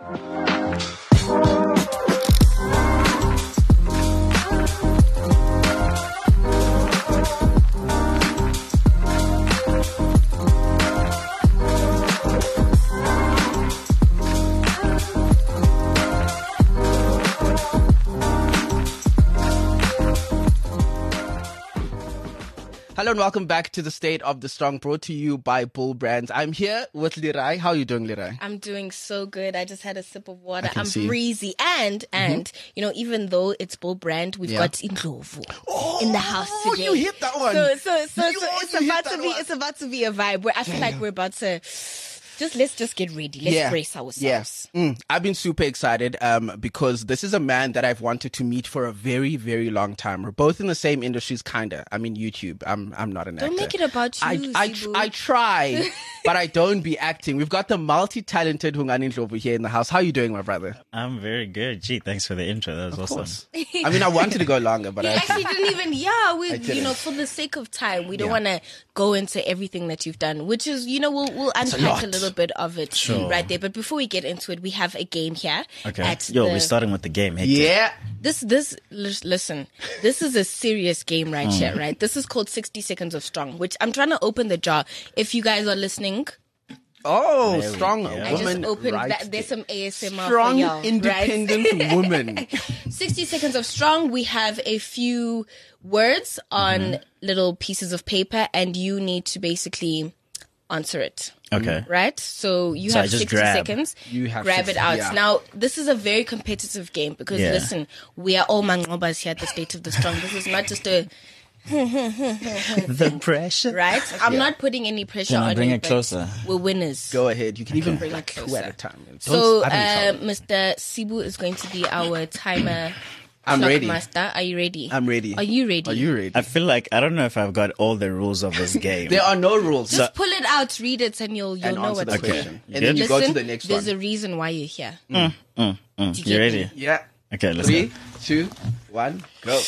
Thank you. Hello and welcome back to the State of the Strong, brought to you by Bull Brands. I'm here with Lerai. How are you doing, Lerai? I'm doing so good. I just had a sip of water. I'm see. Mm-hmm. breezy. And, and, you know, even though it's Bull brand, we've Yeah. got Ndlovu in the house Oh, today. you hit that one. So, so, so, so oh, it's about to be, one. it's about to be a vibe where I feel like we're about to just, let's just get ready. Let's brace ourselves. Yes. Mm, I've been super excited um, because this is a man that I've wanted to meet for a very, very long time. We're both in the same industries, kinda. I mean, YouTube. I'm, I'm not an actor. Don't make it about I, you, I, Sibu. I try, but I don't be acting. We've got the multi-talented Hungani over here in the house. How are you doing, my brother? I'm very good. Gee, thanks for the intro. That was awesome. I mean, I wanted to go longer, but He I actually didn't even, yeah, we, you know, for the sake of time, we don't Yeah. want to go into everything that you've done, which is, you know, we'll, we'll a unpack lot. a, little bit of it Sure. right there. But before we get into it, we have a game here. Okay. At Yo, the, we're starting with the game. Hector. Yeah. This, this, lis- listen, this is a serious game right here, Mm. right? This is called 60 Seconds of Strong, which I'm trying to open the jar. If you guys are listening, Oh, There strong go. I woman. just opened right that. There's some ASMR strong, for y'all, right? independent woman. 60 seconds of strong. We have a few words on Mm-hmm. little pieces of paper, and you need to basically answer it. Okay. Right? So you So have just 60 grab. seconds. You have grab 60, it out. yeah. Now, this is a very competitive game because Yeah. listen, we are all mangobas here at the State of the Strong. This is not just a, The pressure. right? I'm not putting any pressure Can I on bring you, it closer? We're winners. Go ahead. You can even Bring bring it two at a time. Don't- So, uh. Mr. Sibu is going to be our timer. I'm clock ready. Master, are you ready? I'm ready. Are you ready? Are you ready? I feel like I don't know if I've got all the rules of this game. There are no rules. Just pull it out, read it, and you'll you'll and know answer what's the going question. You And then good? you go to the next There's one. a reason why you're here. Mm, you you ready? me? yeah. Okay, let's Three, go. two, one, go.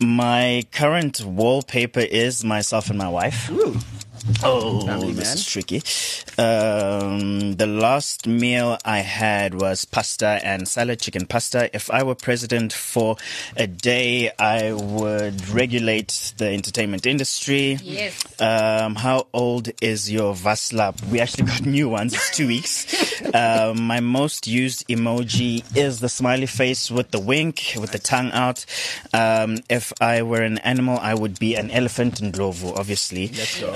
My current wallpaper is myself and my wife. Ooh. Oh, Family this man. is tricky. Um, the last meal I had was pasta and salad, chicken pasta. If I were president for a day, I would regulate the entertainment industry. Yes. Um, how old is your Vaslap? We actually got new ones. It's two weeks. um, my most used emoji is the smiley face with the wink, with the tongue out. Um, if I were an animal, I would be an elephant Ndlovu, obviously. Let's go.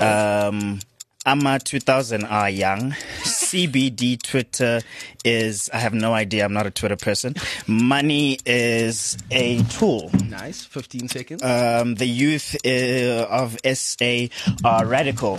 Um, Amma 2000 are young. CBD Twitter is, I have no idea. I'm not a Twitter person. Money is a tool. Nice. 15 seconds. Um, the youth uh, of SA are radical.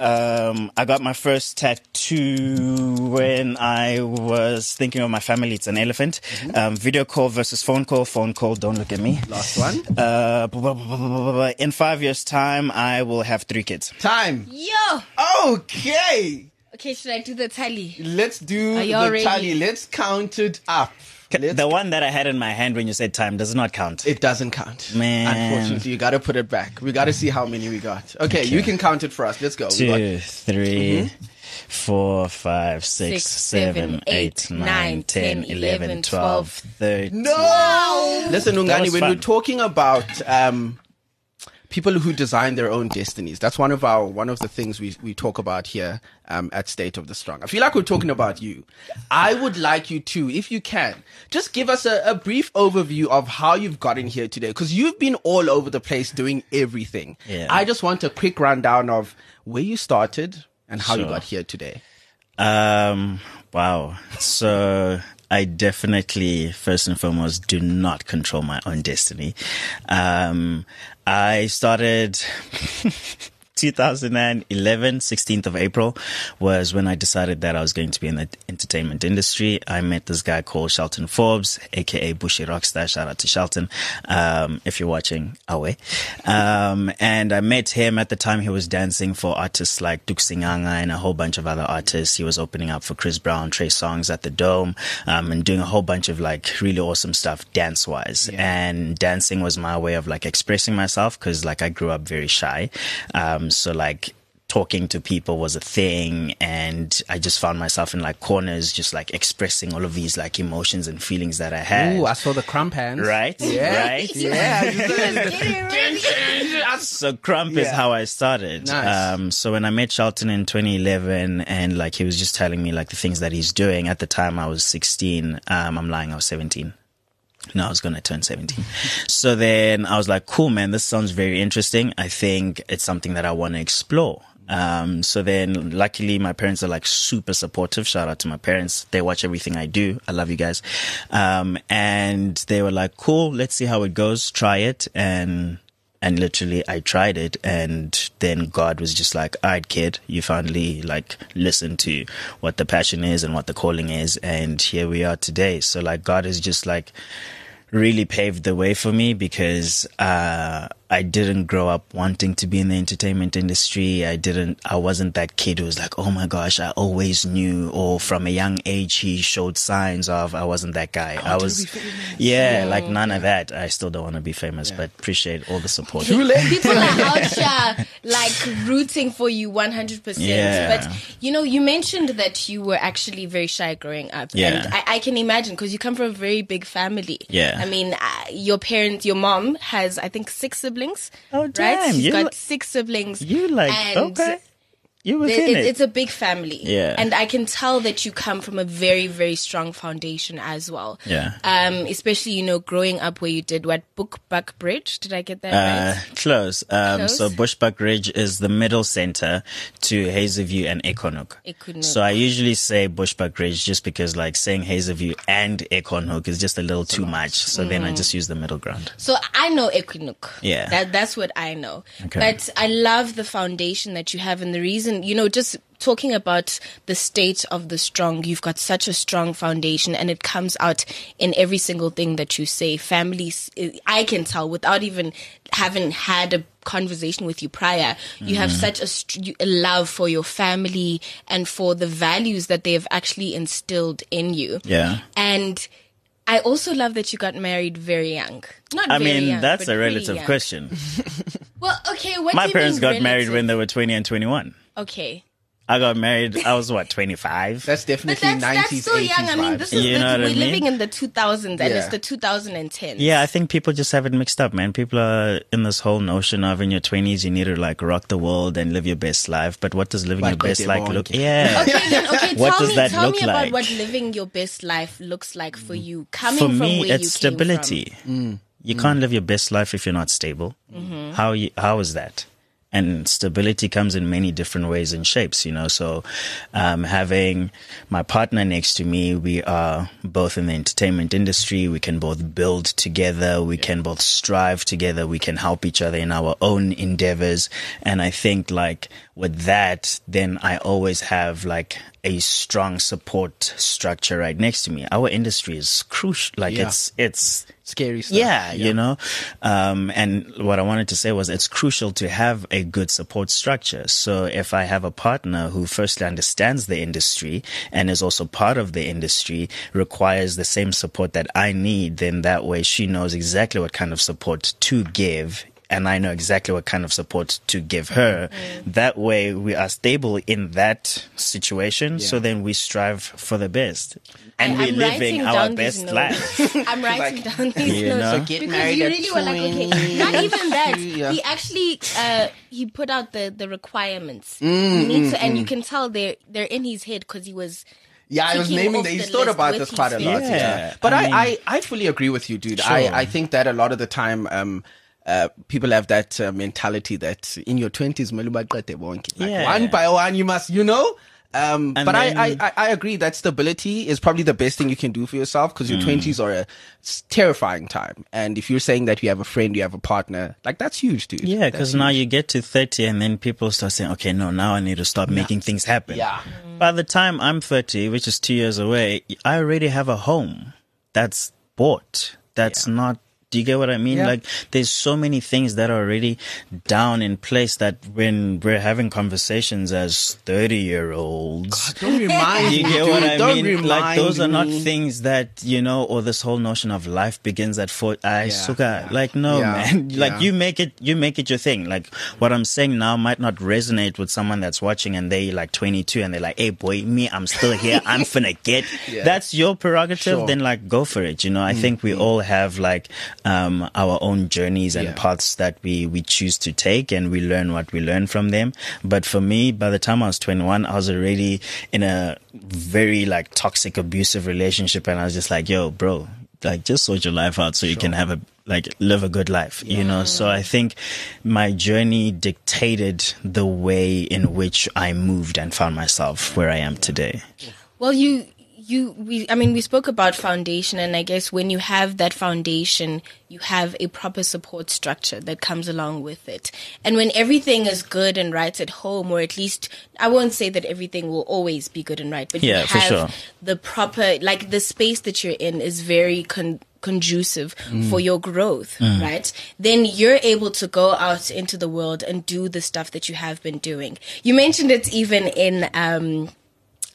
Um, I got my first tattoo when I was thinking of my family. It's an elephant. Um, video call versus phone call. Phone call. Don't look at me. Last one. Uh, bu- bu- bu- in five years' time, I will have three kids. Time. Yo. Okay. Okay, should I do the tally? Let's do Are the ready? tally. Let's count it up. Let's- The one that I had in my hand when you said time does not count. it doesn't count. Man. Unfortunately, you got to put it back. We got to see how many we got. Okay, you can count it for us. Let's go. We got- Two, three, four, five, six, Six, seven, seven, eight, eight, nine, nine, ten, ten, eleven, eleven, twelve, thirteen. No! Listen, That Hungani, when fun. we're talking about um, people who design their own destinies, that's one of our one of the things we we talk about here um, at State of the Strong. I feel like we're talking about you. I would like you to, if you can, just give us a, a brief overview of how you've gotten here today, because you've been all over the place doing everything. Yeah. I just want a quick rundown of where you started and how you got here today. Um, wow. So I definitely, first and foremost, do not control my own destiny. Um, I started 2011, 16th of April was when I decided that I was going to be in the entertainment industry. I met this guy called Shelton Forbes, aka Bushy Rockstar. Shout out to Shelton. Um, if you're watching, away. Um, and I met him at the time he was dancing for artists like Duke Singanga and a whole bunch of other artists. He was opening up for Chris Brown, Trey Songz at the Dome, um, and doing a whole bunch of like really awesome stuff dance wise. And dancing was my way of like expressing myself because like I grew up very shy. Um, so like talking to people was a thing and I just found myself in like corners just like expressing all of these like emotions and feelings that I had. Ooh, I saw the krump hands. right? Yeah. Right? Yeah. so krump is how I started. Nice. Um, so when I met Charlton in 2011 and like he was just telling me like the things that he's doing at the time I was 16. Um, I'm lying. I was 17. No, I was going to turn 17. so then I was like, cool, man. This sounds very interesting. I think it's something that I want to explore. Um, so then luckily my parents are like super supportive. Shout out to my parents. They watch everything I do. I love you guys. Um, and they were like, cool, let's see how it goes. Try it. And, and literally I tried it and then God was just like, all right, kid, you finally like listen to what the passion is and what the calling is. And here we are today. So like God is just like, really paved the way for me because uh, I didn't grow up wanting to be in the entertainment industry. I didn't. I wasn't that kid who was like, "Oh my gosh, I always knew," or from a young age he showed signs of. I wasn't that guy. I was, yeah, like none of that. I still don't want to be famous, but appreciate all the support. People are out here like rooting for you 100%. Yeah. But you know, you mentioned that you were actually very shy growing up. Yeah. And I, I can imagine because you come from a very big family. Yeah. I mean, uh, your parents, your mom has, I think, six siblings. Oh, Right? damn, She's you got li- six siblings. You like and okay? You it- it- it. it's a big family. Yeah. And I can tell that you come from a very, very strong foundation as well. Yeah. Um, especially, you know, growing up where you did what? Bookbuck Bridge? Did I get that Uh, right? close. Um, Close? So Bushbuck Ridge is the middle center to Hazyview and. Acornhoek. So I usually say Bushbuck Ridge just because like saying Hazyview and Acornhoek is just a little too much. So then I just use the middle ground. So I know Equinook. Yeah. That that's what I know. Okay. But I love the foundation that you have and the reason, you know, just talking about the state of the strong, you've got such a strong foundation and it comes out in every single thing that you say. Families I can tell without even having had a conversation with you prior, you have Mm-hmm. such a, a love for your family and for the values that they have actually instilled in you. Yeah. And I also love that you got married very young. Not I mean, young, that's a relative question. Well, okay, what My you parents got married when they were 20 and 21. Okay. I got married, I was what, 25? That's But definitely that's, 90s, that's still 80s young. I mean, this is You the, know we're I mean? living in the 2000s and Yeah. it's the 2010s. Yeah, I think people just have it mixed up, man. People are in this whole notion of in your 20s, you need to like rock the world and live your best life. But what does living Like your best Cote life d'Ivoire. look? Yeah. Okay, then, okay. What tell does me, that tell look me about like? what living your best life looks like for you. Coming For from me, where it's you stability. Mm. You can't live your best life if you're not stable. Mm-hmm. How you, how is that? And stability comes in many different ways and shapes, you know. So, um, having my partner next to me, we are both in the entertainment industry. We can both build together. We can both strive together. We can help each other in our own endeavors. And I think like with that, then I always have like a strong support structure right next to me. Our industry is crucial. Like Yeah. it's, it's, Scary stuff. yeah, you know. Um, and what I wanted to say was it's crucial to have a good support structure. So if I have a partner who firstly understands the industry and is also part of the industry, requires the same support that I need, then that way she knows exactly what kind of support to give. And I know exactly what kind of support to give her. That way we are stable in that situation. So then we strive for the best. And I- we're I'm living our best notes. life. I'm writing down these You notes. know? So get because married you at really were like, okay, not even that. Yeah. He actually uh, he put out the the requirements. Mm, you need to, and you can tell they're they're in his head because he was. Yeah, I was naming that. He's thought about with this quite a lot. Yeah, Yeah, but I I, mean- I, I, fully agree with you, dude. Sure. I, I think that a lot of the time, um, uh, people have that uh, mentality that in your twenties, like Yeah. one by one, you must, you know. Um, And but I, I, I, I agree that stability is probably the best thing you can do for yourself because Mm. your twenties are a terrifying time. And if you're saying that you have a friend, you have a partner, like that's huge, dude. Yeah, because now you get to 30 and then people start saying, okay, no, now I need to start making things happen. Yeah. By the time I'm 30, which is two years away, I already have a home that's bought, that's not Do you get what I mean? Yeah. Like, there's so many things that are already down in place that when we're having conversations as 30 year olds, Don't remind you me. get what I Don't mean? Like those are not me. things that you know, or this whole notion of life begins at four. I Yeah, suka. yeah. Like no, man. Like you make it, you make it your thing. Like what I'm saying now might not resonate with someone that's watching and they like 22 and they're like, "Hey, boy, me, I'm still here. I'm finna get." That's your prerogative. Sure. Mm, Then like go for it. You know, I think we all have like um our own journeys and Yeah. paths that we we choose to take, and we learn what we learn from them. But for me, by the time I was 21, I was already in a very like toxic, abusive relationship, and I was just like, "Yo, bro, like just sort your life out so you can have a like live a good life." You know. So I think my journey dictated the way in which I moved and found myself where I am today. Well, you, you, we, I mean, we spoke about foundation, and I guess when you have that foundation, you have a proper support structure that comes along with it. And when everything is good and right at home, or at least, I won't say that everything will always be good and right, but Yeah, you have sure. the proper, like the space that you're in is very con- conducive Mm. for your growth, right? Then you're able to go out into the world and do the stuff that you have been doing. You mentioned it even in, um,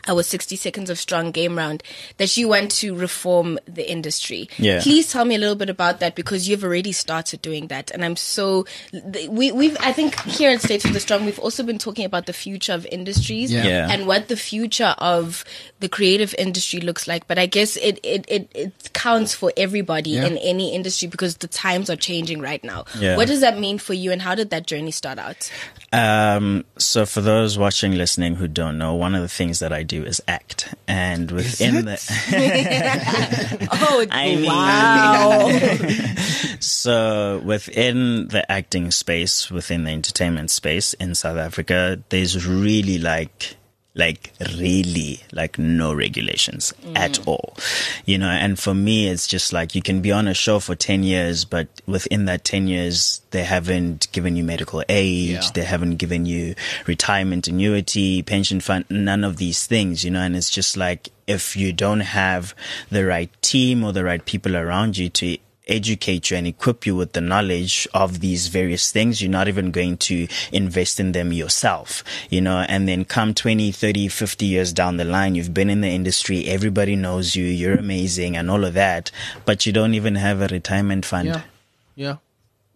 our 60 seconds of strong game round that you want to reform the industry. Yeah. Please tell me a little bit about that because you've already started doing that. And I'm so, we, we've, I think here at State of the Strong, we've also been talking about the future of industries Yeah. Yeah. and what the future of the creative industry looks like. But I guess it, it, it, it counts for everybody Yeah. in any industry because the times are changing right now. Yeah. What does that mean for you and how did that journey start out? Um, so for those watching, listening who don't know, one of the things that I do is act, and within the Oh, I mean- wow. so within the acting space, within the entertainment space in South Africa, there's really like like really like no regulations mm. at all you know and for me it's just like you can be on a show for 10 years but within that 10 years they haven't given you medical age Yeah. they haven't given you retirement annuity pension fund none of these things you know and it's just like if you don't have the right team or the right people around you to educate you and equip you with the knowledge of these various things you're not even going to invest in them yourself you know and then come 20 30 50 years down the line you've been in the industry everybody knows you you're amazing and all of that but you don't even have a retirement fund Yeah. Yeah.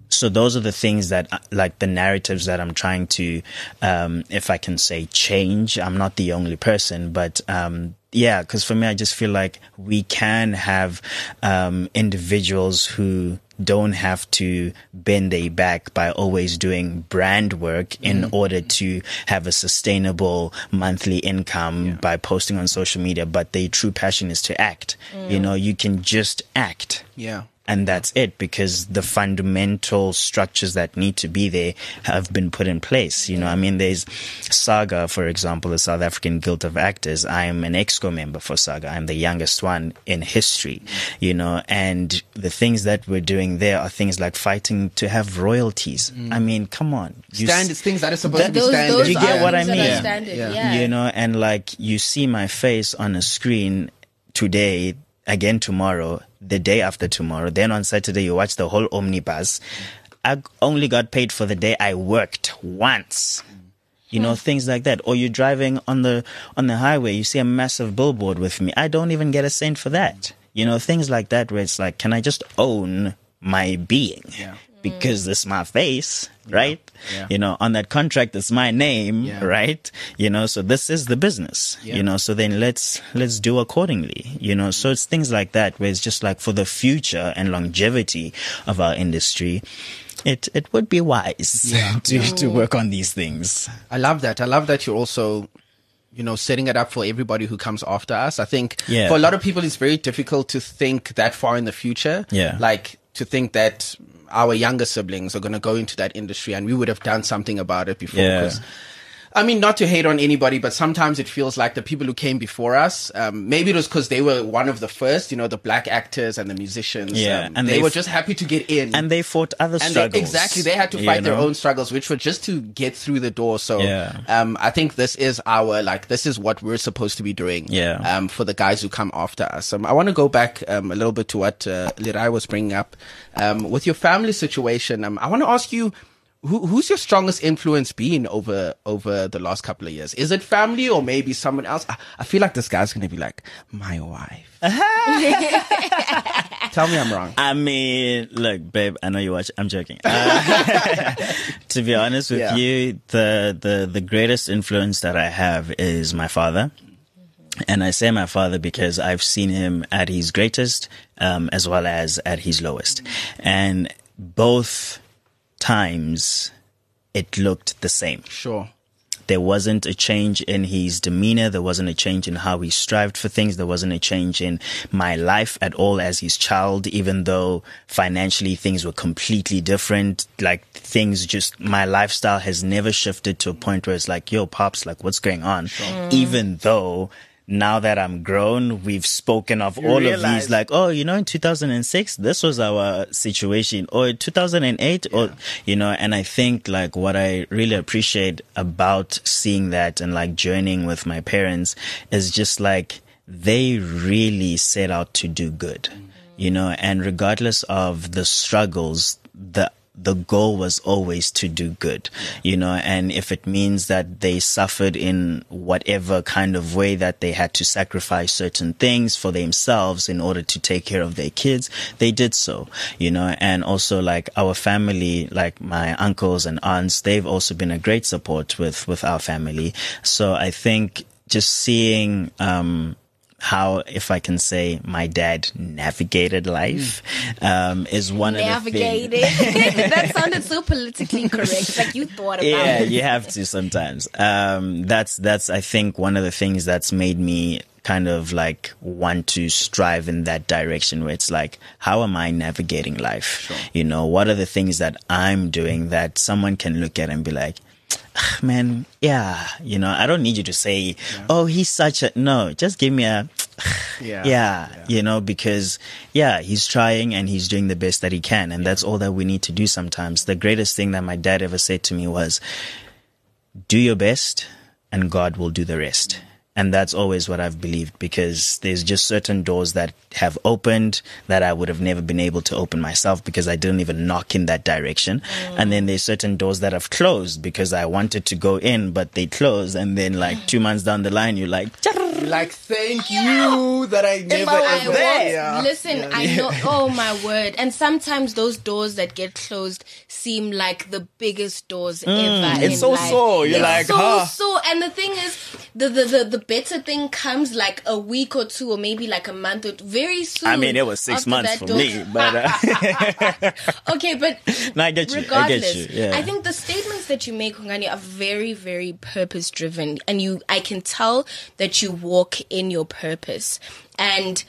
so those are the things that uh, like the narratives that i'm trying to um if i can say change i'm not the only person but um yeah because for me i just feel like we can have um individuals who don't have to bend their back by always doing brand work in order to have a sustainable monthly income by posting on social media but their true passion is to act. You know you can just act. Yeah. And that's it because the fundamental structures that need to be there have been put in place. You know, I mean, there's Saga, for example, the South African Guild of Actors. I am an EXCO member for Saga. I'm the youngest one in history, you know, and the things that we're doing there are things like fighting to have royalties. Mm. I mean, come on. You s- things that are supposed to be those, standard. those You get what I things that are mean? standard, Yeah. yeah. you know and like you see my face on a screen today again tomorrow the day after tomorrow. Then on saturday you watch the whole omnibus. I only got paid for the day i worked once. You know hmm. things like that. Or you're driving on the on the highway you see a massive billboard with me. I don't even get a cent for that. You know things like that where it's like can i just own my being? Yeah. Because mm. this my face right Yeah. you know on that contract it's my name Yeah. right you know so this is the business Yeah. you know so then let's let's do accordingly you know so it's things like that where it's just like for the future and longevity of our industry it it would be wise Yeah. to to work on these things I love that. I love that you're also, you know, setting it up for everybody who comes after us. I think Yeah. for a lot of people, it's very difficult to think that far in the future. Yeah. Like to think that our younger siblings are going to go into that industry and we would have done something about it before. Yeah. I mean, not to hate on anybody, but sometimes it feels like the people who came before us, um, maybe it was because they were one of the first, you know, the black actors and the musicians. Yeah, um, and they, they were f- just happy to get in. and they fought other And they- struggles. exactly, they had to you fight their know? own struggles, which were just to get through the door. So, Yeah. um, I think this is our like this is what we're supposed to be doing. Yeah. Um, for the guys who come after us. Um, I want to go back um a little bit to what uh, Lerai was bringing up, um, with your family situation. Um, I want to ask you. Who, who's your strongest influence been over over the last couple of years? Is it family or maybe someone else? I, I feel like this guy's gonna be like my wife. Tell me I'm wrong. I mean, look, babe, I know you watch. I'm joking. Uh, to be honest with Yeah. you, the, the, the greatest influence that I have is my father. And I say my father because I've seen him at his greatest, um, as well as at his lowest. And both times it looked the same. Sure. There wasn't a change in his demeanor. There wasn't a change in how he strived for things. There wasn't a change in my life at all as his child, even though financially things were completely different. Like things just, my lifestyle has never shifted to a point where it's like, yo, pops, like what's going on? Even though now that I'm grown, we've spoken of all of these, like, oh, you know, in 2006, this was our situation, or 2008, or, you know, and I think like what I really appreciate about seeing that and like journeying with my parents is just like, they really set out to do good, mm. you know, and regardless of the struggles, the the goal was always to do good, you know, and if it means that they suffered in whatever kind of way that they had to sacrifice certain things for themselves in order to take care of their kids, they did so, you know, and also like our family, like my uncles and aunts, they've also been a great support with, with our family. So I think just seeing, um, how, if I can say, my dad navigated life, um, is one of the Navigated. things. that sounded so politically correct. Like you thought about Yeah, it. you have to sometimes. Um, that's, that's, I think one of the things that's made me kind of like want to strive in that direction where it's like, how am I navigating life? You know, what are the things that I'm doing that someone can look at and be like, "Ah, man, yeah, you know, I don't need you to say, oh, he's such a, no, just give me a, Yeah. yeah, you know, because yeah, he's trying and he's doing the best that he can. And that's all that we need to do sometimes. The greatest thing that my dad ever said to me was, do your best and God will do the rest. And that's always what I've believed because there's just certain doors that have opened that I would have never been able to open myself because I didn't even knock in that direction. Mm. And then there's certain doors that have closed because I wanted to go in, but they closed. And then like two months down the line, you're like, Like, thank you that I never I ever. Yeah. Listen, I know. Oh my word! And sometimes those doors that get closed seem like the biggest doors ever. Mm, it's in so life. sore. You're It's like, so huh. so. And the thing is, the, the the the better thing comes like a week or two, or maybe like a month or two, very soon. I mean, it was six months that for door- me, but uh, okay, but No, I get you. I get regardless, you. Yeah. I think the statements that you make, Hungani, are very, very purpose driven, and you, I can tell that you walk in your purpose. And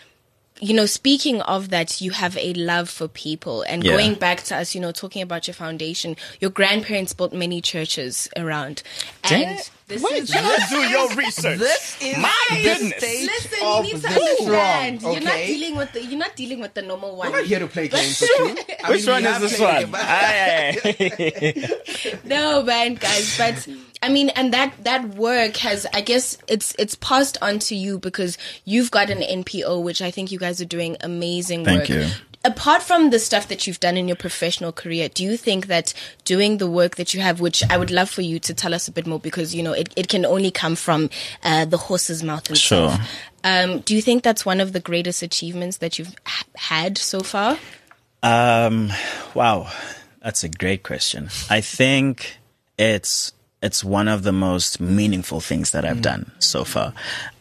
you know, speaking of that, you have a love for people, and Yeah. going back to us, you know, talking about your foundation, your grandparents built many churches around, and this is do your research. This is My the goodness. Listen, you need to the understand. strong, You're not dealing with the. You're not dealing with the normal one. We're not here to play games with you. I Which mean, one is this one? no man guys but i mean and that that work has i guess it's it's passed on to you because you've got an npo which i think you guys are doing amazing Thank work you. Apart from the stuff that you've done in your professional career do you think that doing the work that you have which i would love for you to tell us a bit more because you know it, it can only come from uh, the horse's mouth himself. Sure. um, do you think that's one of the greatest achievements that you've h- had so far Um, wow, that's a great question. I think it's it's one of the most meaningful things that I've done so far,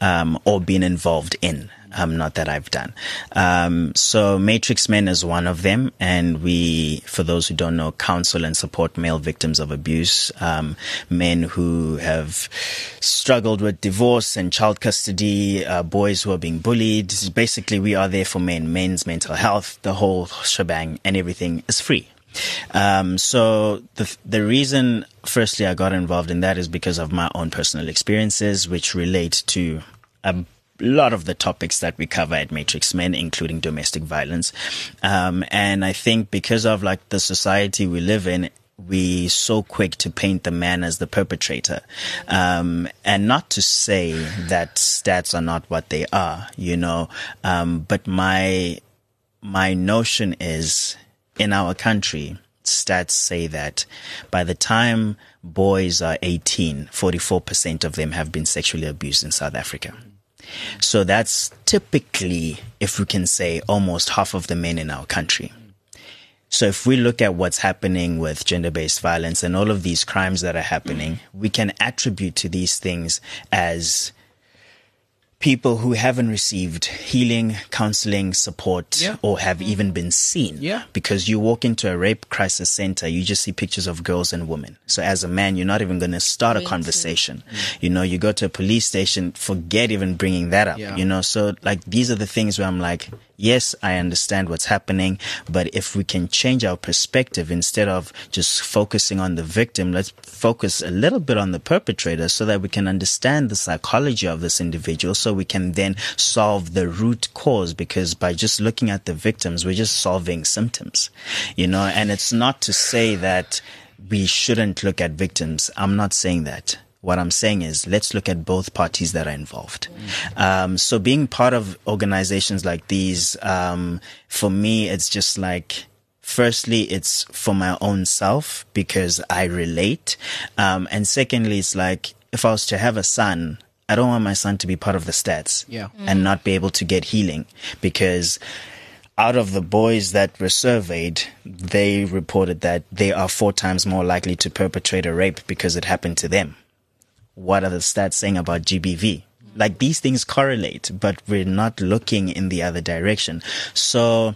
um, or been involved in. Um, not that I've done. Um, so Matrix Men is one of them, and we, for those who don't know, counsel and support male victims of abuse, um, men who have struggled with divorce and child custody, uh, boys who are being bullied. Basically, we are there for men, men's mental health, the whole shebang, and everything is free. Um, so the the reason, firstly, I got involved in that is because of my own personal experiences, which relate to a lot of the topics that we cover at Matrix Men, including domestic violence. Um, and I think because of like the society we live in, we so quick to paint the man as the perpetrator. Um, and not to say that stats are not what they are, you know, um, but my, my notion is in our country, stats say that by the time boys are 18, 44% of them have been sexually abused in South Africa. So that's typically, if we can say, almost half of the men in our country. So if we look at what's happening with gender-based violence and all of these crimes that are happening, we can attribute to these things as people who haven't received healing, counseling, support, Yeah. or have even been seen. Yeah. Because you walk into a rape crisis center, you just see pictures of girls and women. So as a man, you're not even going to start a conversation. Mm. You know, you go to a police station, forget even bringing that up. Yeah. You know, so like these are the things where I'm like, yes, I understand what's happening, but if we can change our perspective instead of just focusing on the victim, let's focus a little bit on the perpetrator so that we can understand the psychology of this individual so we can then solve the root cause because by just looking at the victims, we're just solving symptoms, you know, and it's not to say that we shouldn't look at victims. I'm not saying that. What I'm saying is let's look at both parties that are involved. Um, so being part of organizations like these, um, for me, it's just like, firstly, it's for my own self because I relate. Um, and secondly, it's like, if I was to have a son, I don't want my son to be part of the stats Yeah. and not be able to get healing because out of the boys that were surveyed, they reported that they are four times more likely to perpetrate a rape because it happened to them. What are the stats saying about GBV? Like these things correlate, but we're not looking in the other direction. So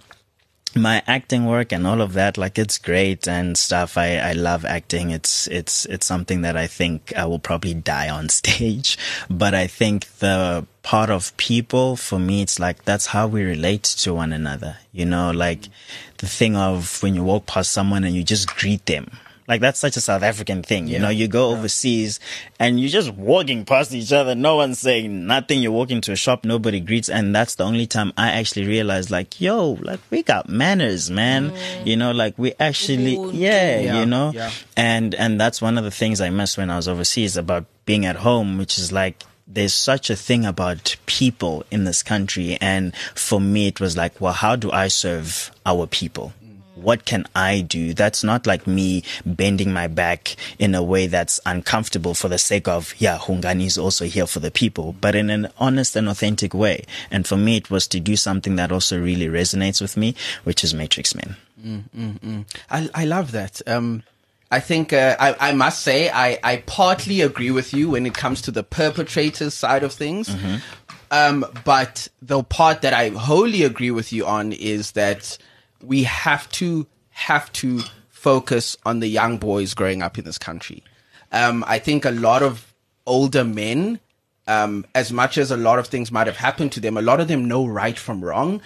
my acting work and all of that, like it's great and stuff. I, I love acting. It's, it's, it's something that I think I will probably die on stage. But I think the part of people, for me, it's like that's how we relate to one another. You know, like the thing of when you walk past someone and you just greet them. Like that's such a South African thing, you know. You go overseas and you're just walking past each other. No one's saying nothing. You walk into a shop, nobody greets, and that's the only time I actually realized, like, yo, like we got manners, man. Mm. You know, like we actually, yeah, Yeah, you know. yeah. And and that's one of the things I missed when I was overseas about being at home, which is like there's such a thing about people in this country. And for me, it was like, well, how do I serve our people? What can I do? That's not like me bending my back in a way that's uncomfortable for the sake of, yeah, Hungani is also here for the people, but in an honest and authentic way. And for me, it was to do something that also really resonates with me, which is Matrix Men. I, I love that. Um, I think uh, I, I must say I, I partly agree with you when it comes to the perpetrators side of things. Um, but the part that I wholly agree with you on is that we have to have to focus on the young boys growing up in this country. Um, I think a lot of older men um, as much as a lot of things might have happened to them, a lot of them know right from wrong.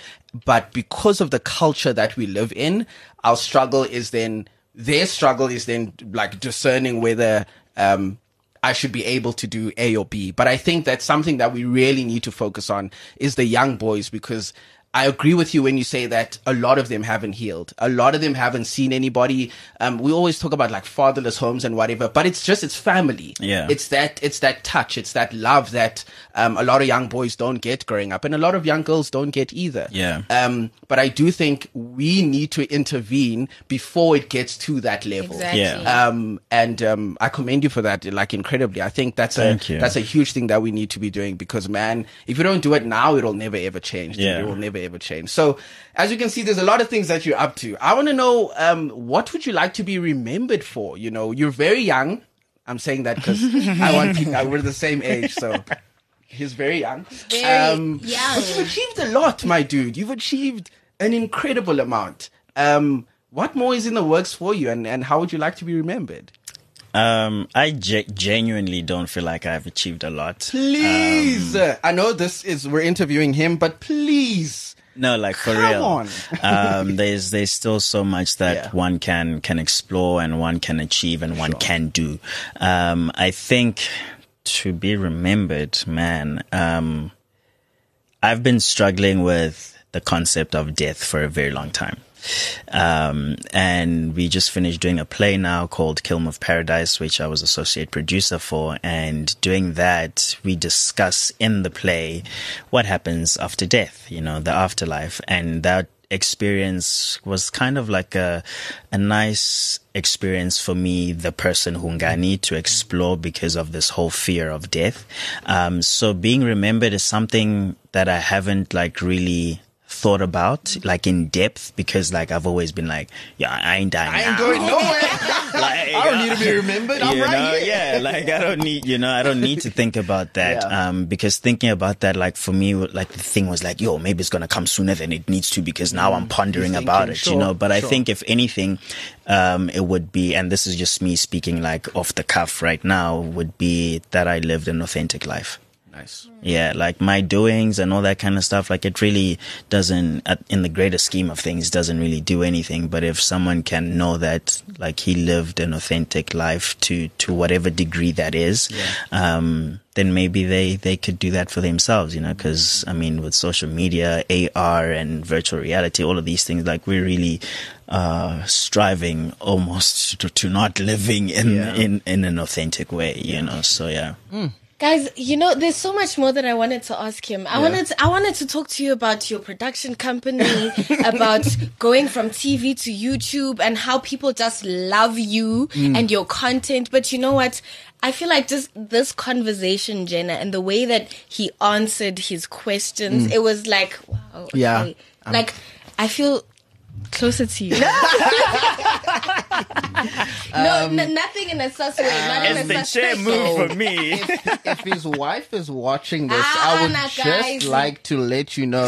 But because of the culture that we live in, our struggle is then, their struggle is then like discerning whether, um, I should be able to do A or B. But I think that's something that we really need to focus on is the young boys because I agree with you when you say that a lot of them haven't healed. A lot of them haven't seen anybody. Um, we always talk about like fatherless homes and whatever, but it's just, it's family. Yeah. It's that, it's that touch. It's that love that, um, a lot of young boys don't get growing up and a lot of young girls don't get either. Yeah. Um, but I do think we need to intervene before it gets to that level. Exactly. Yeah. Um, and um, I commend you for that, like incredibly. I think that's Thank a you. that's a huge thing that we need to be doing because, man, if you don't do it now, it'll never ever change. Yeah. it will never ever change. So, as you can see, there's a lot of things that you're up to. I want to know, um, what would you like to be remembered for? You know, you're very young. I'm saying that because I want people. We're the same age, so. He's very young. Um, young. But you've achieved a lot, my dude. You've achieved an incredible amount. Um, what more is in the works for you, and, and how would you like to be remembered? Um, I ge- genuinely don't feel like I've achieved a lot. Please, uh, I know this is we're interviewing him, but please No, like for Come real. on. um, there's there's still so much that Yeah. one can can explore and one can achieve and one can do. Um, I think to be remembered, man. Um, I've been struggling with the concept of death for a very long time. Um, and we just finished doing a play now called Kilm of Paradise, which I was associate producer for. And doing that, we discuss in the play what happens after death, you know, the afterlife. And that experience was kind of like a a nice experience for me, the person Hungani, to explore because of this whole fear of death. Um, so being remembered is something that I haven't like really thought about like in depth because like I've always been like, yeah, I ain't dying. I ain't now. going nowhere. Like, I don't need to be remembered. I'm right know, here. yeah, like I don't need, you know, I don't need to think about that. Yeah. Um, because thinking about that, like for me, like the thing was like, yo, maybe it's gonna come sooner than it needs to because now I'm pondering You're about it, sure, you know. But I think if anything, um, it would be, and this is just me speaking like off the cuff right now, would be that I lived an authentic life. Nice. Yeah, like my doings and all that kind of stuff. Like it really doesn't, in the greater scheme of things, doesn't really do anything. But if someone can know that, like he lived an authentic life to to whatever degree that is, um, then maybe they they could do that for themselves. You know, because I mean, with social media, AR, and virtual reality, all of these things, like we're really uh striving almost to, to not living in Yeah. in in an authentic way. You know, so yeah. Guys, you know, there's so much more that I wanted to ask him. I wanted to, I wanted to talk to you about your production company, about going from TV to YouTube and how people just love you mm. and your content. But you know what? I feel like just this conversation, Jenna, and the way that he answered his questions, mm. it was like, wow. Yeah. okay. Like, I feel closer to you. no, n- nothing in a sus way. Not in a sus way. me. if, if his wife is watching this, Ah, I would nah, just guys. like to let you know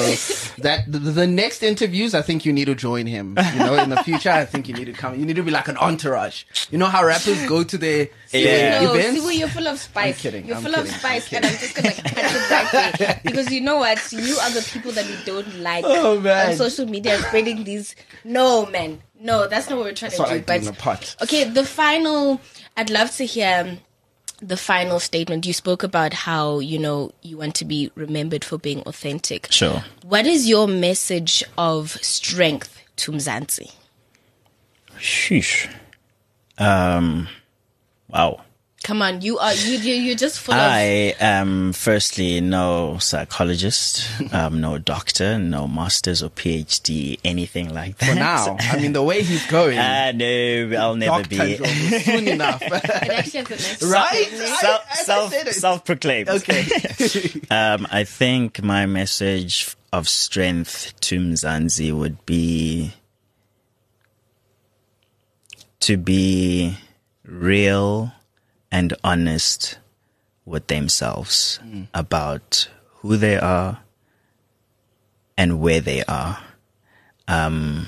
that the, the next interviews, I think you need to join him. You know, in the future, I think you need to come. You need to be like an entourage. You know how rappers go to their, Yeah. their No, events? Sibu, you're full of spice. I'm kidding, You're I'm full kidding, of spice, I'm and I'm just gonna cut it right there because you know what? You are the people that we don't like Oh, man. on social media spreading these. No, man, no, that's not what we're trying That's to what do. I but in okay, the final. I'd love to hear. um, The final statement you spoke about how you know you want to be remembered for being authentic. Sure. What is your message of strength to Mzansi? Sheesh. Um, wow. Come on, you are you you you're just full of I am firstly no psychologist, um, no doctor, no masters or PhD, anything like that. For now, I mean, the way he's going, Ah, no, I'll never be. Soon enough. It actually has a nice Right? I- Self I, self self proclaimed. okay. Um, I think my message of strength to Mzansi would be to be real and honest with themselves about who they are and where they are. Um,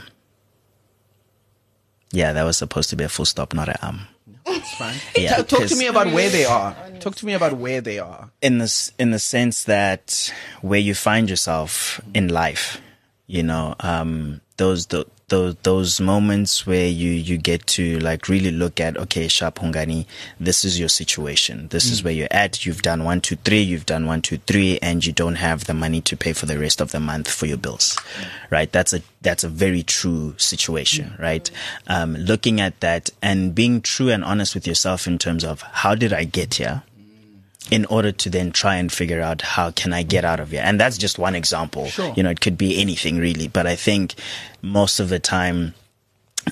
yeah, that was supposed to be a full stop, not an um. It's fine. Yeah, Talk to me about where they are. Talk to me about where they are. in the s- in the sense that where you find yourself in life, you know, um, those those those moments where you you get to like really look at okay, Sharp Hungani, this is your situation. This is mm. where you're at. You've done one, two, three. You've done one, two, three, and you don't have the money to pay for the rest of the month for your bills, mm. right? That's a that's a very true situation, mm. right? Um, looking at that and being true and honest with yourself in terms of how did I get here in order to then try and figure out how can I get out of here. And that's just one example. Sure. You know, it could be anything really, but I think most of the time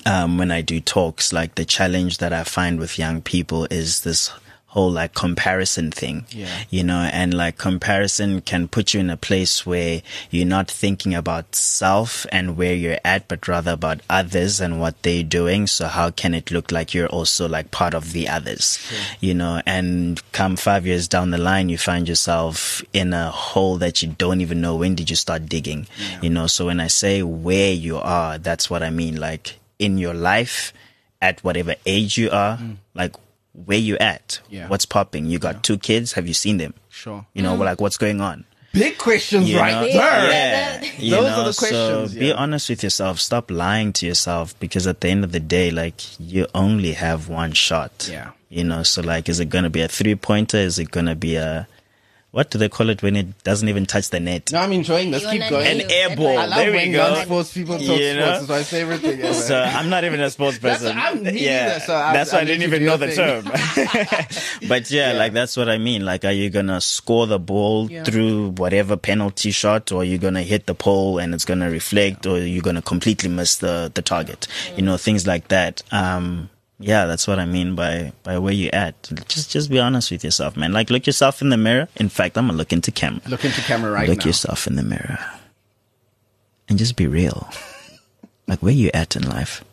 um, when I do talks, like the challenge that I find with young people is this whole like comparison thing. Yeah. You know, and like comparison can put you in a place where you're not thinking about self and where you're at, but rather about others and what they're doing. So how can it look like you're also like part of the others? You know, and come five years down the line, you find yourself in a hole that you don't even know when did you start digging. You know, so when I say where you are, that's what I mean. Like in your life, at whatever age you are, mm. like where you at, Yeah. what's popping. You got two kids. Have you seen them? Sure. You know, mm. like what's going on. Big questions You right know? there. Yeah. You Those know, are the questions, So be yeah. honest with yourself. Stop lying to yourself because at the end of the day, like you only have one shot. Yeah. You know, so like, is it going to be a three pointer? Is it going to be a, what do they call it when it doesn't even touch the net? No, I'm enjoying this. You Keep going. An air that ball. way. I love there we when go. non-sports people talk You sports. know? It's my favorite thing ever. So I'm not even a sports That's- person. I'm me yeah, neither, so I- that's why I I didn't even know your the term. but yeah, like that's what I mean. Like, are you gonna score the ball Yeah. through whatever penalty shot, or are you gonna hit the pole and it's gonna reflect, or you're you gonna completely miss the the target? You know, things like that. Um, yeah, that's what I mean by by where you at. Just just be honest with yourself, man. Like, look yourself in the mirror. In fact, I'm gonna look into camera. Look into camera right now. look now. yourself in the mirror, and just be real. like, where you at in life?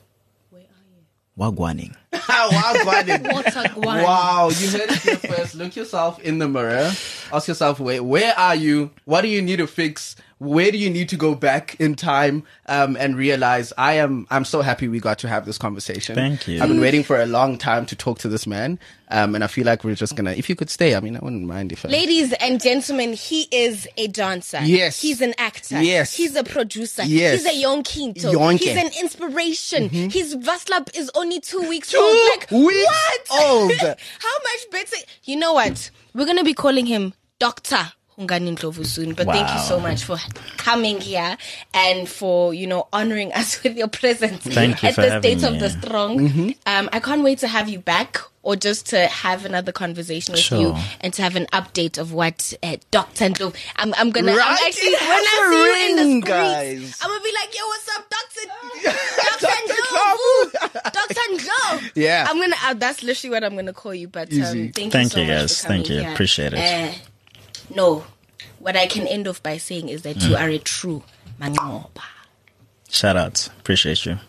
Where are you? Wagwaning. wow, Gwadin. Waterguan. Wow, you heard it here first. Look yourself in the mirror. Ask yourself, where, where are you? What do you need to fix? Where do you need to go back in time um, and realize I am? I'm so happy we got to have this conversation. Thank you. I've been waiting for a long time to talk to this man, um, and I feel like we're just gonna. If you could stay, I mean, I wouldn't mind if. I, Ladies and gentlemen, he is a dancer. Yes. He's an actor. Yes. He's a producer. Yes. He's a young yonkinto. Yonke. He's an inspiration. His Vaslap is only two weeks Two old. Like, weeks what? old. How much better? You know what? We're going to be calling him Dr. Hungani Ndlovu soon. But thank you so much for coming here and for, you know, honoring us with your presence Thank you at for the having State of me. the Strong. Um, I can't wait to have you back or just to have another conversation with you and to have an update of what uh, Dr. Ndlovu. I'm, I'm gonna I'm actually when I I a see you in the ring, streets, guys. I'm gonna be like, yo, what's up, Dr. Dr. Ndlovu? Dr. Ndlovu. Yeah. I'm gonna. Uh, that's literally what I'm gonna call you. But um, Easy. thank, Thank you so you, much guys. for Thank you. here. Appreciate it. Uh, no, what I can end off by saying is that you hmm. are a true mangoba. Shout out. Appreciate you.